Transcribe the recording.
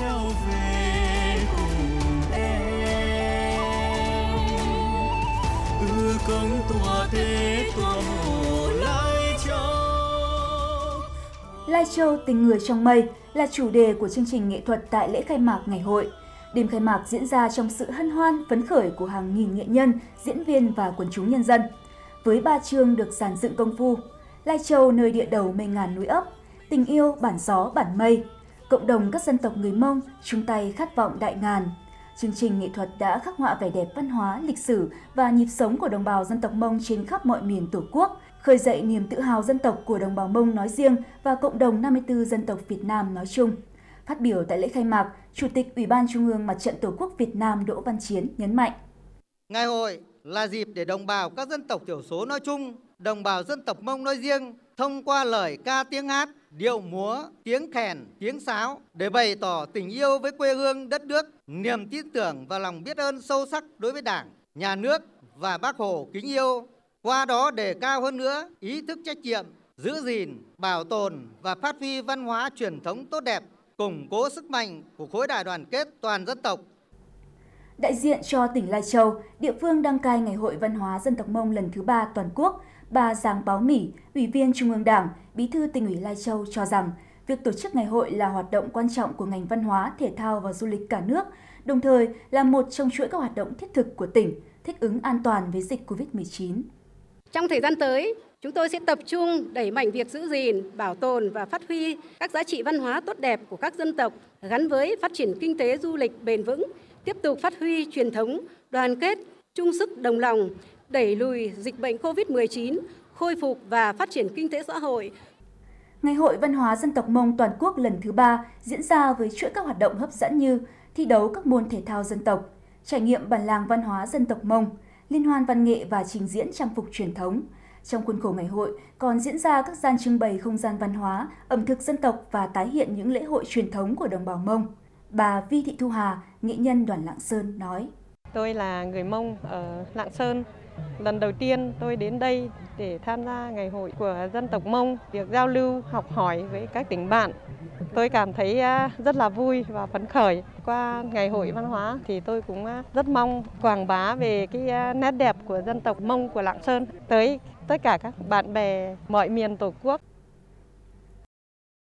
theo về cùng em ư công tòa thế tòa hồ lai châu Lai Châu tình người trong mây là chủ đề của chương trình nghệ thuật tại lễ khai mạc ngày hội. Đêm khai mạc diễn ra trong sự hân hoan, phấn khởi của hàng nghìn nghệ nhân, diễn viên và quần chúng nhân dân. Với ba chương được giàn dựng công phu, Lai Châu nơi địa đầu mây ngàn núi ấp, tình yêu bản gió bản mây, cộng đồng các dân tộc người Mông chung tay khát vọng đại ngàn. Chương trình nghệ thuật đã khắc họa vẻ đẹp văn hóa, lịch sử và nhịp sống của đồng bào dân tộc Mông trên khắp mọi miền Tổ quốc, khơi dậy niềm tự hào dân tộc của đồng bào Mông nói riêng và cộng đồng 54 dân tộc Việt Nam nói chung. Phát biểu tại lễ khai mạc, Chủ tịch Ủy ban Trung ương Mặt trận Tổ quốc Việt Nam Đỗ Văn Chiến nhấn mạnh. Ngày hội là dịp để đồng bào các dân tộc thiểu số nói chung, đồng bào dân tộc Mông nói riêng thông qua lời ca tiếng hát, điệu múa, tiếng kèn, tiếng sáo để bày tỏ tình yêu với quê hương đất nước, niềm tin tưởng và lòng biết ơn sâu sắc đối với Đảng, nhà nước và Bác Hồ kính yêu. Qua đó đề cao hơn nữa ý thức trách nhiệm, giữ gìn, bảo tồn và phát huy văn hóa truyền thống tốt đẹp, củng cố sức mạnh của khối đại đoàn kết toàn dân tộc Đại diện cho tỉnh Lai Châu, địa phương đăng cai Ngày hội Văn hóa Dân tộc Mông lần thứ ba toàn quốc, bà Giàng Báo Mỉ, Ủy viên Trung ương Đảng, Bí thư tỉnh ủy Lai Châu cho rằng việc tổ chức ngày hội là hoạt động quan trọng của ngành văn hóa, thể thao và du lịch cả nước, đồng thời là một trong chuỗi các hoạt động thiết thực của tỉnh, thích ứng an toàn với dịch COVID-19. Trong thời gian tới, chúng tôi sẽ tập trung đẩy mạnh việc giữ gìn, bảo tồn và phát huy các giá trị văn hóa tốt đẹp của các dân tộc gắn với phát triển kinh tế du lịch bền vững, tiếp tục phát huy truyền thống đoàn kết, chung sức đồng lòng, đẩy lùi dịch bệnh COVID-19, khôi phục và phát triển kinh tế xã hội. Ngày hội Văn hóa Dân tộc Mông toàn quốc lần thứ ba diễn ra với chuỗi các hoạt động hấp dẫn như thi đấu các môn thể thao dân tộc, trải nghiệm bản làng văn hóa dân tộc Mông, liên hoan văn nghệ và trình diễn trang phục truyền thống. Trong khuôn khổ ngày hội còn diễn ra các gian trưng bày không gian văn hóa, ẩm thực dân tộc và tái hiện những lễ hội truyền thống của đồng bào Mông. Bà Vi Thị Thu Hà, nghệ nhân đoàn Lạng Sơn nói. Tôi là người Mông ở Lạng Sơn. Lần đầu tiên tôi đến đây để tham gia ngày hội của dân tộc Mông, việc giao lưu, học hỏi với các tỉnh bạn. Tôi cảm thấy à, rất là vui và phấn khởi. Qua ngày hội văn hóa thì tôi cũng à, rất mong quảng bá về cái à, nét đẹp của dân tộc Mông của Lạng Sơn tới tất cả các bạn bè mọi miền Tổ quốc.